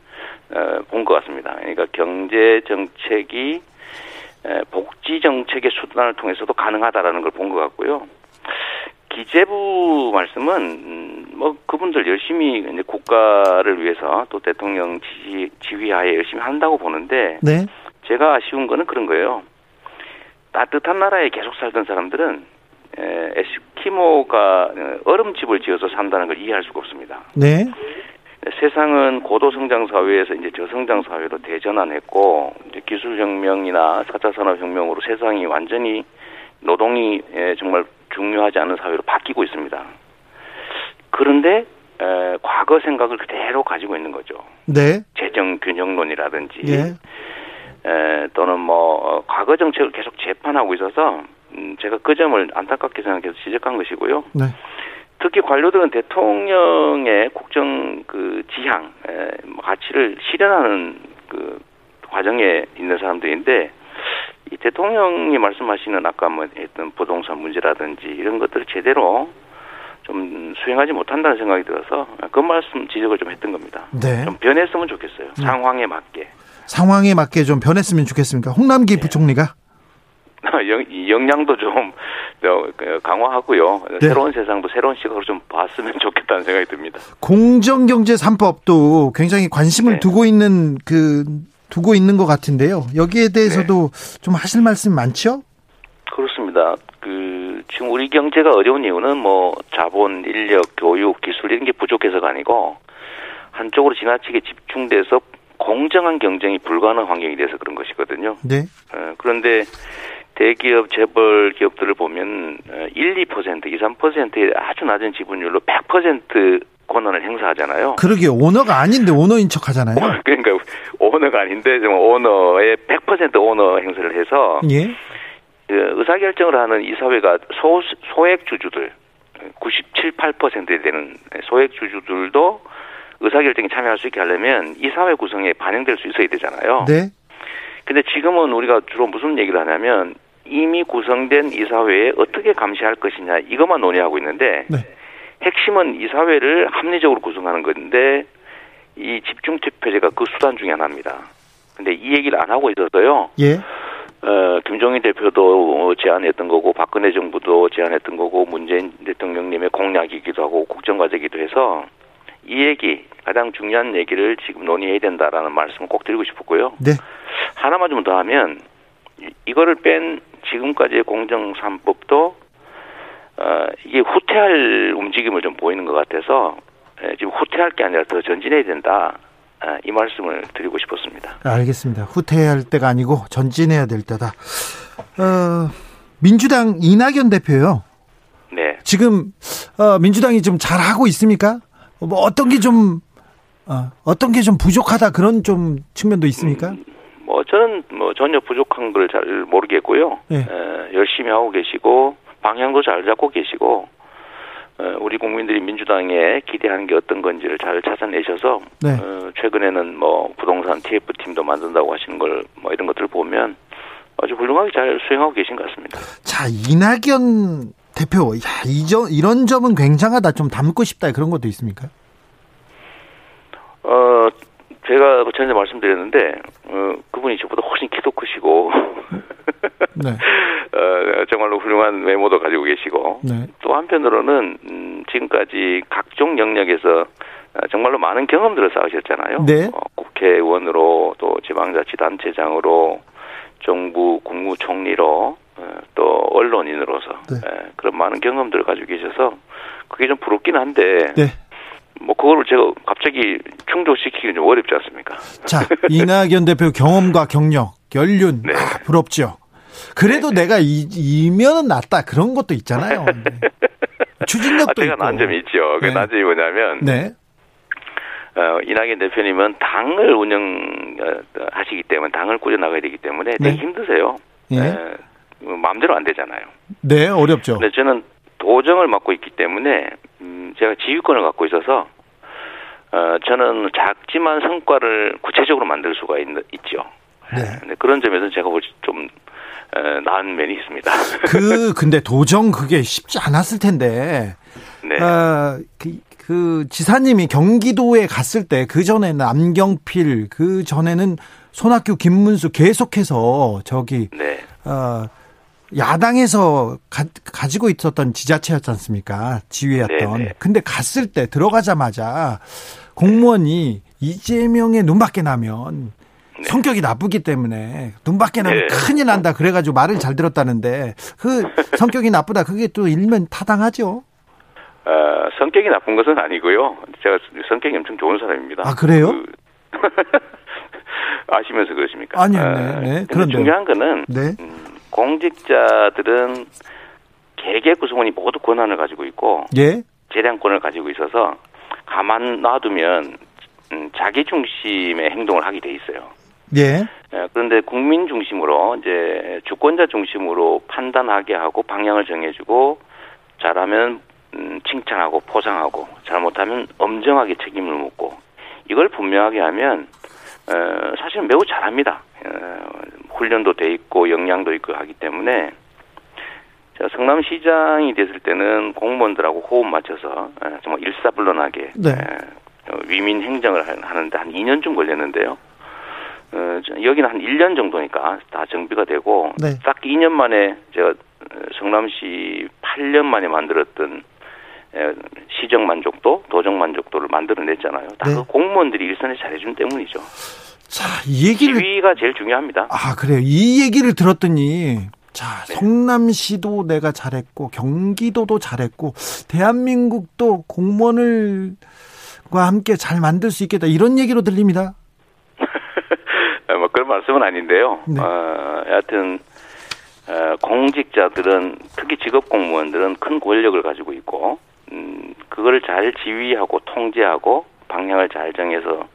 어, 본것 같습니다. 그러니까 경제 정책이 복지 정책의 수단을 통해서도 가능하다라는 걸 본 것 같고요. 기재부 말씀은 음, 뭐 그분들 열심히 이제 국가를 위해서 또 대통령 지휘 지휘하에 열심히 한다고 보는데 네. 제가 아쉬운 거는 그런 거예요. 따뜻한 나라에 계속 살던 사람들은 에스키모가 어, 얼음집을 지어서 산다는 걸 이해할 수가 없습니다. 네. 세상은 고도 성장 사회에서 이제 저성장 사회로 대전환했고 이제 기술 혁명이나 사차 산업 혁명으로 세상이 완전히 노동이 정말 중요하지 않은 사회로 바뀌고 있습니다. 그런데 에, 과거 생각을 그대로 가지고 있는 거죠. 네. 재정 균형론이라든지 예. 에, 또는 뭐 어, 과거 정책을 계속 재판하고 있어서 음, 제가 그 점을 안타깝게 생각해서 지적한 것이고요. 네. 특히 관료들은 대통령의 국정 그 지향, 에, 뭐 가치를 실현하는 그 과정에 있는 사람들인데 이 대통령이 말씀하시는 아까 뭐 했던 부동산 문제라든지 이런 것들을 제대로 좀 수행하지 못한다는 생각이 들어서 그 말씀 지적을 좀 했던 겁니다. 네. 좀 변했으면 좋겠어요. 네. 상황에 맞게. 상황에 맞게 좀 변했으면 좋겠습니까? 홍남기 네. 부총리가 역량도 좀그 강화하고요. 네. 새로운 세상도 새로운 시각으로 좀 봤으면 좋겠다는 생각이 듭니다. 공정경제 3법도 굉장히 관심을 네. 두고 있는 그 두고 있는 것 같은데요. 여기에 대해서도 네. 좀 하실 말씀 많죠? 그렇습니다. 그 지금 우리 경제가 어려운 이유는 뭐 자본, 인력, 교육, 기술 이런 게 부족해서가 아니고 한쪽으로 지나치게 집중돼서 공정한 경쟁이 불가능한 환경이 돼서 그런 것이거든요. 네. 어, 그런데 대기업, 재벌 기업들을 보면 1, 2%, 2, 3%의 아주 낮은 지분율로 100% 권한을 행사하잖아요. 그러게 오너가 아닌데 오너인 척 하잖아요. 그러니까 오너가 아닌데 좀 오너의 100% 오너 행사를 해서 예? 그 의사결정을 하는 이 사회가 소, 소액 주주들 97, 8%에 되는 소액 주주들도 의사결정에 참여할 수 있게 하려면 이 사회 구성에 반영될 수 있어야 되잖아요. 네. 근데 지금은 우리가 주로 무슨 얘기를 하냐면 이미 구성된 이 사회에 어떻게 감시할 것이냐 이것만 논의하고 있는데 네. 핵심은 이 사회를 합리적으로 구성하는 건데 이 집중 투표제가 그 수단 중에 하나입니다. 근데 이 얘기를 안 하고 있어서요. 예. 어, 김종인 대표도 제안했던 거고 박근혜 정부도 제안했던 거고 문재인 대통령님의 공약이기도 하고 국정과제이기도 해서 이 얘기 가장 중요한 얘기를 지금 논의해야 된다라는 말씀을 꼭 드리고 싶었고요. 네. 하나만 좀 더 하면 이거를 뺀 지금까지의 공정 3법도 어, 이게 후퇴할 움직임을 좀 보이는 것 같아서 예, 지금 후퇴할 게 아니라 더 전진해야 된다. 아, 이 말씀을 드리고 싶었습니다. 알겠습니다. 후퇴할 때가 아니고 전진해야 될 때다. 어, 민주당 이낙연 대표요. 네. 지금 어, 민주당이 좀 잘하고 있습니까? 뭐 어떤 게 좀 어, 어떤 게 좀 부족하다 그런 좀 측면도 있습니까? 음, 뭐 저는 뭐 전혀 부족한 걸 잘 모르겠고요. 네. 에, 열심히 하고 계시고 방향도 잘 잡고 계시고 어, 우리 국민들이 민주당에 기대하는 게 어떤 건지를 잘 찾아내셔서 네. 어, 최근에는 뭐 부동산 TF 팀도 만든다고 하시는 걸 뭐 이런 것들 을 보면 아주 훌륭하게 잘 수행하고 계신 것 같습니다. 자 이낙연 대표, 야, 이 점 이런 점은 굉장하다. 좀 담고 싶다. 그런 것도 있습니까? 어, 제가 전에 말씀드렸는데 어, 그분이 저보다 훨씬 키도 크시고 네. 어, 정말로 훌륭한 외모도 가지고 계시고 네. 또 한편으로는 음, 지금까지 각종 영역에서 어, 정말로 많은 경험들을 쌓으셨잖아요. 네. 어, 국회의원으로 또 지방자치단체장으로 정부 국무총리로 어, 또 언론인으로서 네. 예, 그런 많은 경험들을 가지고 계셔서 그게 좀 부럽긴 한데 네. 뭐 그거를 제가 갑자기 충족시키기 좀 어렵지 않습니까? 자 이낙연 대표 경험과 경력, 연륜 네. 아, 부럽죠. 그래도 네. 내가 이, 이면은 낫다 그런 것도 있잖아요. 네. 추진력도 아, 제가. 난점이 있죠. 그 네. 난점이 뭐냐면 네. 어, 이낙연 대표님은 당을 운영하시기 때문에 당을 꾸려 나가야 되기 때문에 되게 네. 힘드세요. 예. 에, 마음대로 안 되잖아요. 네, 어렵죠. 근데 저는 도정을 맡고 있기 때문에 음, 제가 지휘권을 갖고 있어서 어, 저는 작지만 성과를 구체적으로 만들 수가 있, 있죠. 네. 그런 점에서 제가 좀 어, 나은 면이 있습니다. 그 근데 도정 그게 쉽지 않았을 텐데. 네. 어, 그, 그 지사님이 경기도에 갔을 때 그 전에는 남경필 그 전에는 손학규 김문수 계속해서 저기 네. 어, 야당에서 가, 지고 있었던 지자체였지 않습니까? 지휘였던. 네네. 근데 갔을 때 들어가자마자 공무원이 이재명의 눈밖에 나면 네. 성격이 나쁘기 때문에 눈밖에 나면 네. 큰일 난다 그래가지고 말을 잘 들었다는데 그 성격이 나쁘다 그게 또 일면 타당하죠. 어, 성격이 나쁜 것은 아니고요. 제가 성격이 엄청 좋은 사람입니다. 아 그래요? 그, 아시면서 그러십니까? 아니요, 네. 네. 그런데 중요한 거는 네. 음, 공직자들은 개개 구성원이 모두 권한을 가지고 있고 예? 재량권을 가지고 있어서 가만 놔두면 음, 자기 중심의 행동을 하게 돼 있어요. 예. 예. 그런데 국민 중심으로 이제 주권자 중심으로 판단하게 하고 방향을 정해주고 잘하면 음, 칭찬하고 포장하고 잘못하면 엄정하게 책임을 묻고 이걸 분명하게 하면 어, 사실은 매우 잘합니다. 어, 훈련도 돼 있고 역량도 있고 하기 때문에 자, 성남시장이 됐을 때는 공무원들하고 호흡 맞춰서 어, 정말 일사불란하게 네. 어, 위민 행정을 하는데 한 2년쯤 걸렸는데요. 어, 여기는 한 1년 정도니까 다 정비가 되고 네. 딱 2년 만에 제가 성남시 8년 만에 만들었던 시정 만족도, 도정 만족도를 만들어냈잖아요. 다그 네. 공무원들이 일선에 잘해준 때문이죠. 자, 이 얘기를 지위가 제일 중요합니다. 아, 그래요. 이 얘기를 들었더니 자, 네. 성남시도 내가 잘했고 경기도도 잘했고 대한민국도 공무원을과 함께 잘 만들 수 있겠다. 이런 얘기로 들립니다. 뭐 그런 말씀은 아닌데요. 네. 어, 여하튼 어, 어, 공직자들은 특히 직업 공무원들은 큰 권력을 가지고 있고 음, 그거를 잘 지휘하고 통제하고 방향을 잘 정해서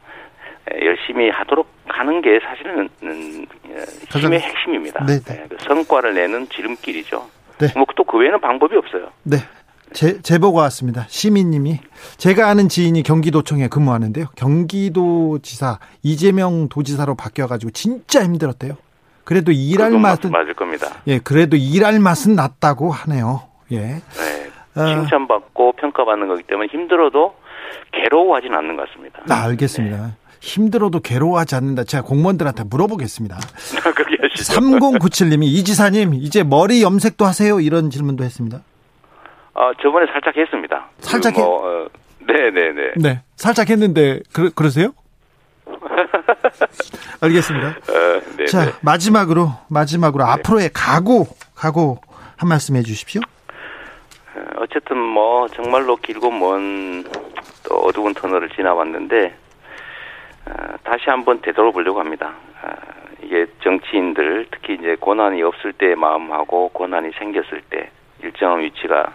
열심히 하도록 하는 게 사실은 음, 어, 힘의 핵심입니다. 네, 네. 그 성과를 내는 지름길이죠. 네. 뭐또 그 외에는 방법이 없어요. 네. 제, 제보가 왔습니다. 시민님이 제가 아는 지인이 경기도청에 근무하는데요. 경기도지사 이재명 도지사로 바뀌어가지고 진짜 힘들었대요. 그래도 일할 맛은 맞을 겁니다. 예, 그래도 일할 맛은 낫다고 하네요. 예. 네. 어. 칭찬받고 평가받는 거기 때문에 힘들어도 괴로워하지는 않는 것 같습니다. 아, 알겠습니다. 네. 힘들어도 괴로워하지 않는다. 제가 공무원들한테 물어보겠습니다. 3097님이 이 지사님 이제 머리 염색도 하세요? 이런 질문도 했습니다. 아 저번에 살짝 했습니다. 살짝 그 뭐, 어, 네네네. 네, 네. 살짝 했는데 그, 그러세요? 알겠습니다. 어, 네, 자 네. 마지막으로 마지막으로 네. 앞으로의 각오 각오 한 말씀 해주십시오. 어, 어쨌든 뭐 정말로 길고 먼 또 어두운 터널을 지나왔는데 어, 다시 한번 되돌아보려고 합니다. 어, 이게 정치인들 특히 이제 고난이 없을 때의 마음하고 고난이 생겼을 때 일정한 위치가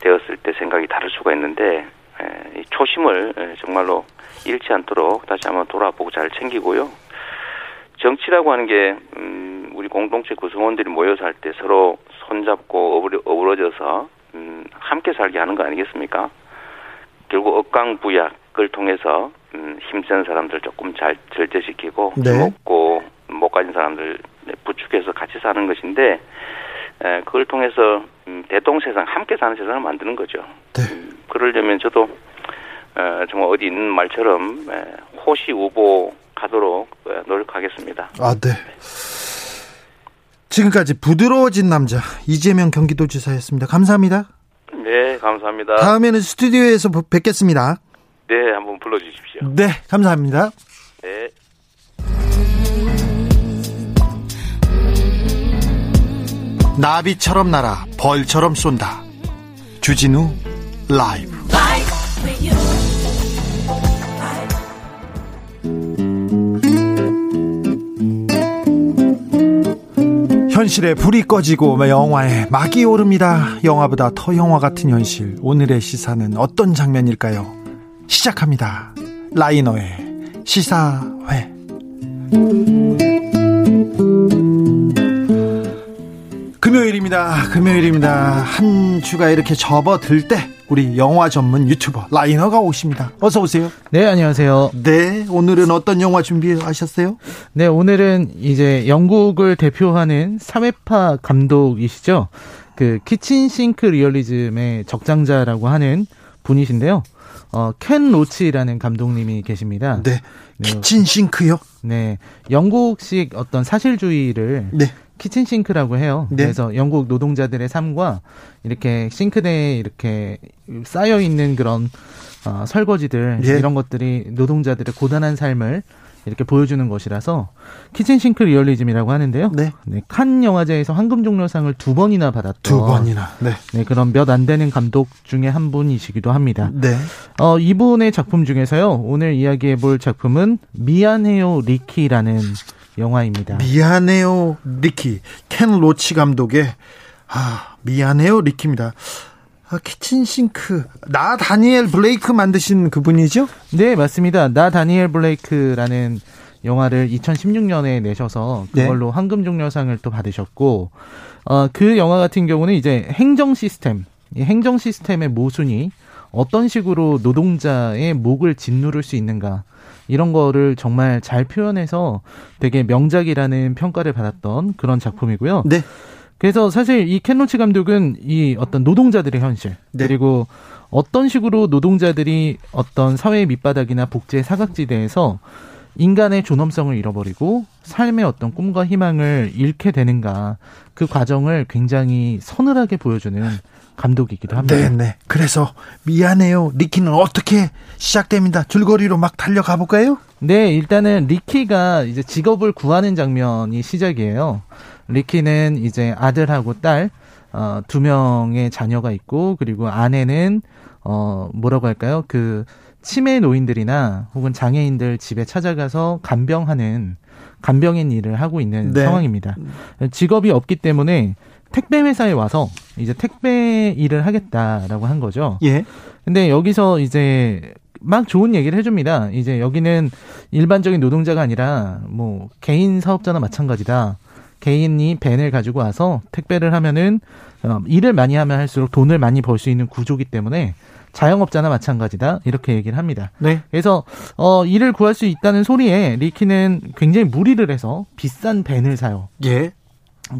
되었을 때 생각이 다를 수가 있는데 이 초심을 정말로 잃지 않도록 다시 한번 돌아보고 잘 챙기고요. 정치라고 하는 게 음, 우리 공동체 구성원들이 모여서 할 때 서로 손잡고 어우러, 어우러져서 음, 함께 살게 하는 거 아니겠습니까? 결국 억강부약을 통해서 음, 힘센 사람들 조금 잘 절제시키고 네. 먹고 못 가진 사람들 부축해서 같이 사는 것인데 에, 그걸 통해서 음, 대동세상 함께 사는 세상을 만드는 거죠. 네. 음, 그러려면 저도 어, 정말 어디 있는 말처럼 에, 호시 우보 가도록 어, 노력하겠습니다. 아, 네. 지금까지 부드러워진 남자 이재명 경기도지사였습니다. 감사합니다. 네, 감사합니다. 다음에는 스튜디오에서 뵙겠습니다. 네, 한번 불러주십시오. 네, 감사합니다. 네. 나비처럼 날아 벌처럼 쏜다. 주진우 라이브. 현실에 불이 꺼지고 영화에 막이 오릅니다. 영화보다 더 영화 같은 현실. 오늘의 시사는 어떤 장면일까요? 시작합니다. 라이너의 시사회. 금요일입니다. 금요일입니다. 한 주가 이렇게 접어들 때 우리 영화 전문 유튜버 라이너가 오십니다. 어서 오세요. 네, 안녕하세요. 네, 오늘은 어떤 영화 준비하셨어요? 네, 오늘은 이제 영국을 대표하는 사회파 감독이시죠. 그 kitchen sink 리얼리즘의 적장자라고 하는 분이신데요. 어, 켄 로치라는 감독님이 계십니다. 네. 네. kitchen sink요? 네. 영국식 어떤 사실주의를 네. kitchen sink라고 해요. 네. 그래서 영국 노동자들의 삶과 이렇게 싱크대에 이렇게 쌓여 있는 그런 어, 설거지들 예. 이런 것들이 노동자들의 고단한 삶을 이렇게 보여주는 것이라서 kitchen sink 리얼리즘이라고 하는데요. 네. 네. 칸 영화제에서 황금 종려상을 두 번이나 받았던 두 번이나. 네. 네 그런 몇 안 되는 감독 중에 한 분이시기도 합니다. 네. 어, 이분의 작품 중에서요. 오늘 이야기해 볼 작품은 미안해요 리키라는 영화입니다. 미안해요, 리키. 켄 로치 감독의 아, 미안해요, 리키입니다. 아, kitchen sink. 나 다니엘 블레이크 만드신 그분이죠? 네, 맞습니다. 나 다니엘 블레이크라는 영화를 2016년에 내셔서 네. 그걸로 네. 황금종려상을 또 받으셨고, 어, 그 영화 같은 경우는 이제 행정 시스템, 이 행정 시스템의 모순이 어떤 식으로 노동자의 목을 짓누를 수 있는가, 이런 거를 정말 잘 표현해서 되게 명작이라는 평가를 받았던 그런 작품이고요. 네. 그래서 사실 이 켄로치 감독은 이 어떤 노동자들의 현실 네. 그리고 어떤 식으로 노동자들이 어떤 사회의 밑바닥이나 복지의 사각지대에서 인간의 존엄성을 잃어버리고 삶의 어떤 꿈과 희망을 잃게 되는가 그 과정을 굉장히 서늘하게 보여주는 감독이기도 합니다. 네, 네. 그래서 미안해요. 리키는 어떻게 시작됩니다. 줄거리로 막 달려가 볼까요? 네, 일단은 리키가 이제 직업을 구하는 장면이 시작이에요. 리키는 이제 아들하고 딸, 어, 두 명의 자녀가 있고, 그리고 아내는, 어, 뭐라고 할까요? 그, 치매 노인들이나 혹은 장애인들 집에 찾아가서 간병하는 간병인 일을 하고 있는 네. 상황입니다. 직업이 없기 때문에 택배 회사에 와서 이제 택배 일을 하겠다라고 한 거죠. 예. 근데 여기서 이제 막 좋은 얘기를 해줍니다. 이제 여기는 일반적인 노동자가 아니라 뭐 개인 사업자나 마찬가지다. 개인이 벤을 가지고 와서 택배를 하면은 어, 일을 많이 하면 할수록 돈을 많이 벌 수 있는 구조기 때문에 자영업자나 마찬가지다 이렇게 얘기를 합니다. 네. 그래서 어 일을 구할 수 있다는 소리에 리키는 굉장히 무리를 해서 비싼 벤을 사요. 예.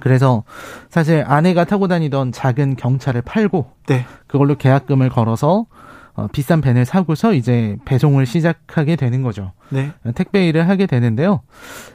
그래서 사실 아내가 타고 다니던 작은 경차를 팔고 네. 그걸로 계약금을 걸어서 어, 비싼 벤을 사고서 이제 배송을 시작하게 되는 거죠. 네. 택배 일을 하게 되는데요.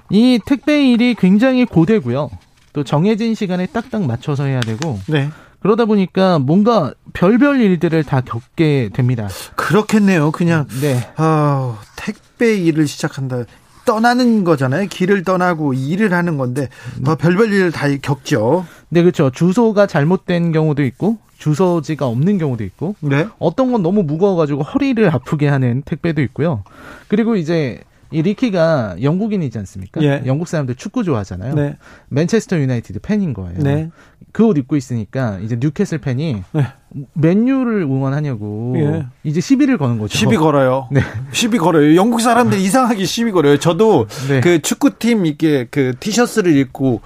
이 택배 일이 굉장히 고되고요. 또 정해진 시간에 딱딱 맞춰서 해야 되고 네. 그러다 보니까 뭔가 별별 일들을 다 겪게 됩니다. 그렇겠네요. 그냥 네. 아, 택배 일을 시작한다. 떠나는 거잖아요. 길을 떠나고 일을 하는 건데 뭐 별별 일을 다 겪죠. 네, 그렇죠. 주소가 잘못된 경우도 있고 주소지가 없는 경우도 있고 네. 어떤 건 너무 무거워가지고 허리를 아프게 하는 택배도 있고요. 그리고 이제 이 리키가 영국인이지 않습니까? 예. 영국 사람들 축구 좋아하잖아요. 네. 맨체스터 유나이티드 팬인 거예요. 네. 그 옷 입고 있으니까 이제 뉴캐슬 팬이 네. 맨유를 응원하냐고 예. 이제 시비를 거는 거죠. 시비 걸어요. 네. 시비 걸어요. 영국 사람들 이상하게 시비 걸어요. 저도 네. 그 축구팀 이게 그 티셔츠를 입고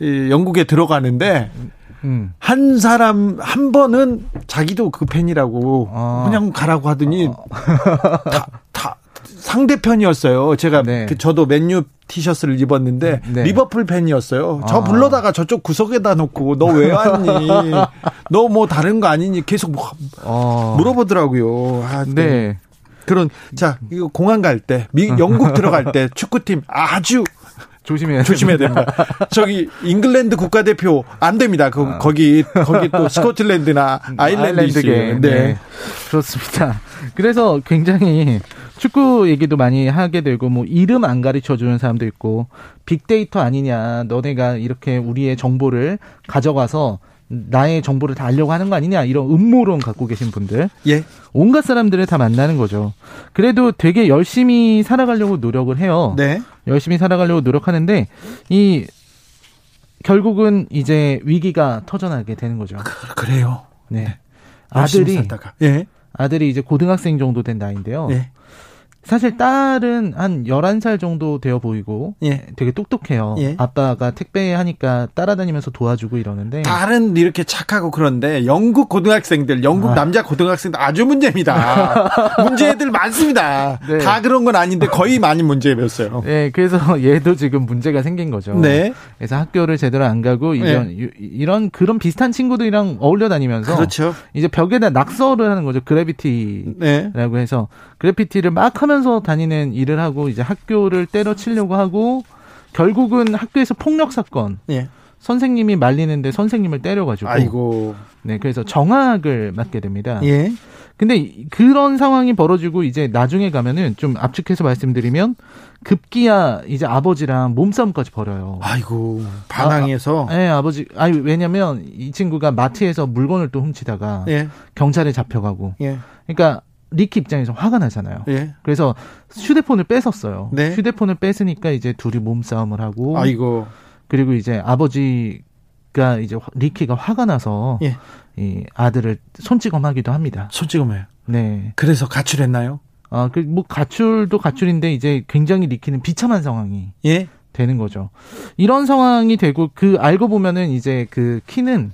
이 영국에 들어가는데 음. 한 사람 한 번은 자기도 그 팬이라고 아. 그냥 가라고 하더니 아. 다, 다 상대편이었어요. 제가 네. 그 저도 맨유 티셔츠를 입었는데 네. 리버풀 팬이었어요. 저 아. 불러다가 저쪽 구석에다 놓고 너 왜 왔니? 너 뭐 다른 거 아니니? 계속 뭐 아. 물어보더라고요. 아, 네. 네. 그런 자 이거 공항 갈 때, 미, 영국 들어갈 때 축구팀 아주 조심해야 조심해야 됩니다. 저기 잉글랜드 국가대표 안 됩니다. 그, 아. 거기 거기 또 스코틀랜드나 아일랜드게 네. 네. 그렇습니다. 그래서 굉장히 축구 얘기도 많이 하게 되고 뭐 이름 안 가르쳐 주는 사람도 있고 빅데이터 아니냐 너네가 이렇게 우리의 정보를 가져가서 나의 정보를 다 알려고 하는 거 아니냐 이런 음모론 갖고 계신 분들 예. 온갖 사람들을 다 만나는 거죠. 그래도 되게 열심히 살아가려고 노력을 해요. 네. 열심히 살아가려고 노력하는데 이 결국은 이제 위기가 터져나게 되는 거죠. 그, 래요 네. 네. 아들이 예. 아들이 이제 고등학생 정도 된 나이인데요. 예. 사실 딸은 한 11살 정도 되어 보이고 예. 되게 똑똑해요. 예. 아빠가 택배 하니까 따라다니면서 도와주고 이러는데 딸은 이렇게 착하고 그런데 영국 고등학생들, 영국 아. 남자 고등학생들 아주 문제입니다. 문제들 많습니다. 네. 다 그런 건 아닌데 거의 많이 문제였어요. 네, 그래서 얘도 지금 문제가 생긴 거죠. 네. 그래서 학교를 제대로 안 가고 이런 네. 이런 그런 비슷한 친구들이랑 어울려 다니면서 그렇죠. 이제 벽에다 낙서를 하는 거죠. 그래비티라고 네. 해서 그래피티를 막 하면 하면서 다니는 일을 하고 이제 학교를 때려치려고 하고 결국은 학교에서 폭력 사건. 예. 선생님이 말리는데 선생님을 때려가지고. 아이고. 네, 그래서 정학을 맡게 됩니다. 예. 근데 그런 상황이 벌어지고 이제 나중에 가면은 좀 압축해서 말씀드리면 급기야 이제 아버지랑 몸싸움까지 벌여요. 아이고 반항해서. 아, 네, 아버지. 아니 왜냐면 이 친구가 마트에서 물건을 또 훔치다가 예. 경찰에 잡혀가고. 예. 그러니까 리키 입장에서 화가 나잖아요. 예. 그래서 휴대폰을 뺏었어요. 네. 휴대폰을 뺏으니까 이제 둘이 몸싸움을 하고. 아이고. 그리고 이제 아버지가 이제 리키가 화가 나서 예. 이 아들을 손찌검하기도 합니다. 손찌검해요. 네. 그래서 가출했나요? 아, 그 뭐 가출도 가출인데 이제 굉장히 리키는 비참한 상황이 예? 되는 거죠. 이런 상황이 되고 그 알고 보면은 이제 그 키는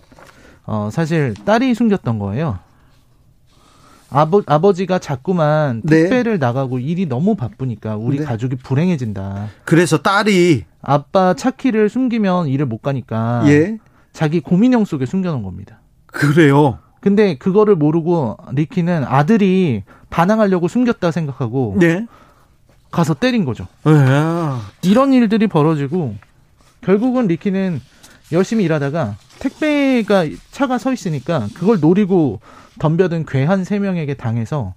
어 사실 딸이 숨겼던 거예요. 아버, 아버지가 자꾸만 네. 택배를 네. 나가고 일이 너무 바쁘니까 우리 네. 가족이 불행해진다. 그래서 딸이 아빠 차키를 숨기면 일을 못 가니까 예. 자기 고민형 속에 숨겨놓은 겁니다. 그래요. 근데 그거를 모르고 리키는 아들이 반항하려고 숨겼다 생각하고 네. 가서 때린 거죠. 네. 이런 일들이 벌어지고 결국은 리키는 열심히 일하다가 택배가 차가 서 있으니까 그걸 노리고 덤벼든 괴한 세 명에게 당해서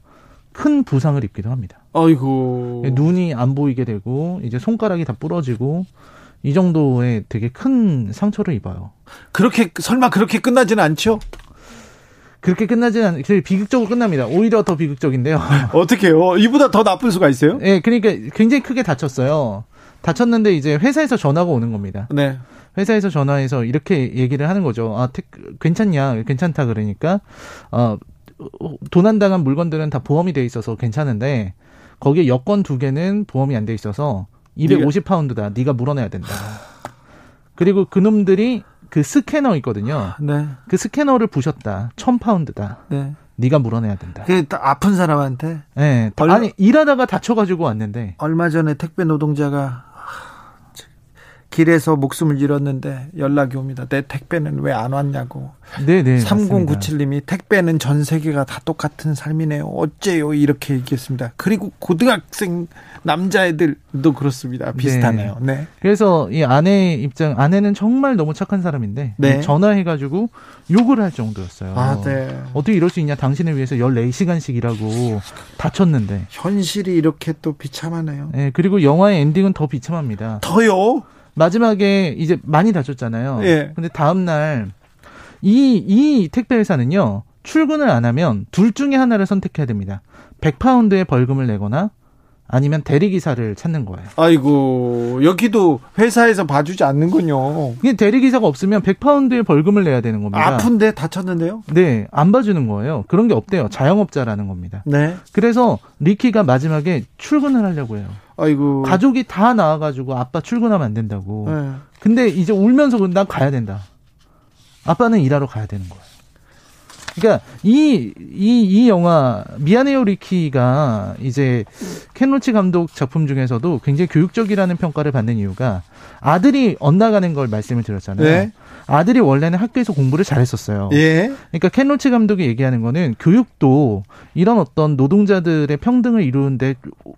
큰 부상을 입기도 합니다. 아이고. 눈이 안 보이게 되고 이제 손가락이 다 부러지고 이 정도의 되게 큰 상처를 입어요. 그렇게 설마 그렇게 끝나지는 않죠? 그렇게 끝나지는 않, 비극적으로 끝납니다. 오히려 더 비극적인데요. 어떻게요? 이보다 더 나쁜 수가 있어요? 네, 그러니까 굉장히 크게 다쳤어요. 다쳤는데 이제 회사에서 전화가 오는 겁니다. 네. 회사에서 전화해서 이렇게 얘기를 하는 거죠. 아, 택, 괜찮냐? 괜찮다 그러니까 어 도난당한 물건들은 다 보험이 돼 있어서 괜찮은데 거기에 여권 두 개는 보험이 안 돼 있어서 250 파운드다. 네가 물어내야 된다. 그리고 그놈들이 그 스캐너 있거든요. 네. 그 스캐너를 부셨다. 1000파운드다. 네. 네가 물어내야 된다. 그 아픈 사람한테? 네. 얼마, 아니 일하다가 다쳐가지고 왔는데. 얼마 전에 택배 노동자가 길에서 목숨을 잃었는데 연락이 옵니다. 내 택배는 왜 안 왔냐고. 네네. 3097님이 택배는 전 세계가 다 똑같은 삶이네요. 어째요? 이렇게 얘기했습니다. 그리고 고등학생 남자애들도 그렇습니다. 비슷하네요. 네. 네. 그래서 이 아내 입장, 아내는 정말 너무 착한 사람인데 네. 전화해가지고 욕을 할 정도였어요. 아, 네. 어떻게 이럴 수 있냐? 당신을 위해서 14시간씩 일하고 다쳤는데. 현실이 이렇게 또 비참하네요. 네. 그리고 영화의 엔딩은 더 비참합니다. 더요? 마지막에 이제 많이 다쳤잖아요. 예. 근데 다음 날 이 이 택배 회사는요. 출근을 안 하면 둘 중에 하나를 선택해야 됩니다. 100파운드의 벌금을 내거나 아니면 대리기사를 찾는 거예요. 아이고, 여기도 회사에서 봐주지 않는군요. 이게 대리기사가 없으면 100파운드의 벌금을 내야 되는 겁니다. 아픈데 다쳤는데요? 네, 안 봐주는 거예요. 그런 게 없대요. 자영업자라는 겁니다. 네. 그래서 리키가 마지막에 출근을 하려고 해요. 아이고. 가족이 다 나와가지고 아빠 출근하면 안 된다고. 네. 근데 이제 울면서 난 가야 된다. 아빠는 일하러 가야 되는 거예요. 그러니까 이, 이, 이 영화, 미안해요 리키가 이제 켄 로치 감독 작품 중에서도 굉장히 교육적이라는 평가를 받는 이유가 아들이 엇나가는 걸 말씀을 드렸잖아요. 네. 아들이 원래는 학교에서 공부를 잘했었어요. 예. 그러니까 켄 로치 감독이 얘기하는 거는 교육도 이런 어떤 노동자들의 평등을 이루는데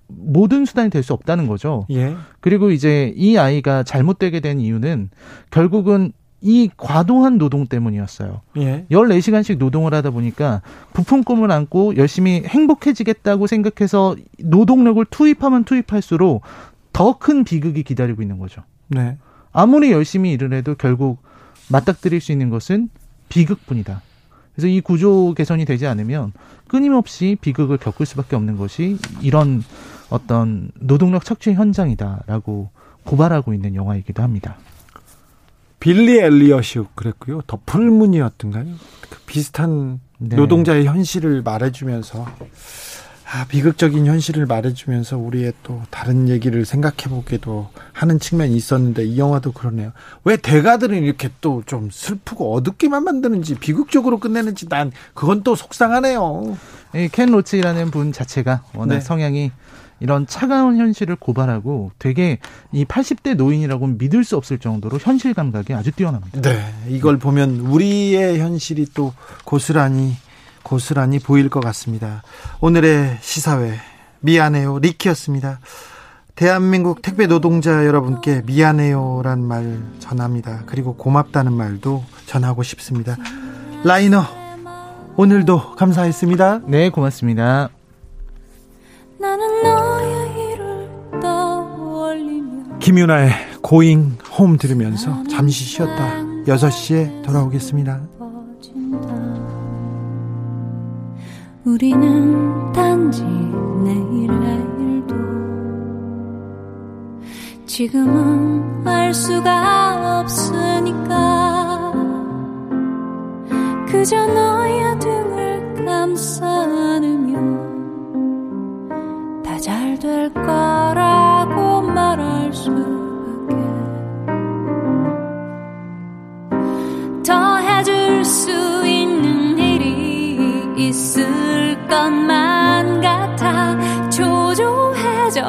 모든 수단이 될 수 없다는 거죠. 예. 그리고 이제 이 아이가 잘못되게 된 이유는 결국은 이 과도한 노동 때문이었어요. 예. 14시간씩 노동을 하다 보니까 부품 꿈을 안고 열심히 행복해지겠다고 생각해서 노동력을 투입하면 투입할수록 더 큰 비극이 기다리고 있는 거죠. 네. 아무리 열심히 일을 해도 결국 맞닥뜨릴 수 있는 것은 비극뿐이다. 그래서 이 구조 개선이 되지 않으면 끊임없이 비극을 겪을 수밖에 없는 것이 이런 어떤 노동력 착취 현장이다라고 고발하고 있는 영화이기도 합니다. 빌리 엘리엇이 그랬고요. 더 풀문이었던가요? 그 비슷한 네. 노동자의 현실을 말해주면서 아, 비극적인 현실을 말해주면서 우리의 또 다른 얘기를 생각해보기도 하는 측면이 있었는데 이 영화도 그러네요. 왜 대가들은 이렇게 또 좀 슬프고 어둡게만 만드는지 비극적으로 끝내는지 난 그건 또 속상하네요. 켄 로치라는 분 자체가 워낙 네. 성향이 이런 차가운 현실을 고발하고 되게 이 80대 노인이라고 믿을 수 없을 정도로 현실 감각이 아주 뛰어납니다. 네. 이걸 보면 우리의 현실이 또 고스란히 고스란히 보일 것 같습니다. 오늘의 시사회 미안해요 리키였습니다. 대한민국 택배 노동자 여러분께 미안해요란 말 전합니다. 그리고 고맙다는 말도 전하고 싶습니다. 라이너 오늘도 감사했습니다. 네, 고맙습니다. 김윤아의 고잉 홈 들으면서 잠시 쉬었다 6시에 돌아오겠습니다. 우리는 단지 내일의 일도 지금은 알 수가 없으니까 그저 너의 등을 감싸 안으면 다 잘될 말할 수밖에. 더 해줄 수 있는 일이 있을 것만 같아. 초조해져.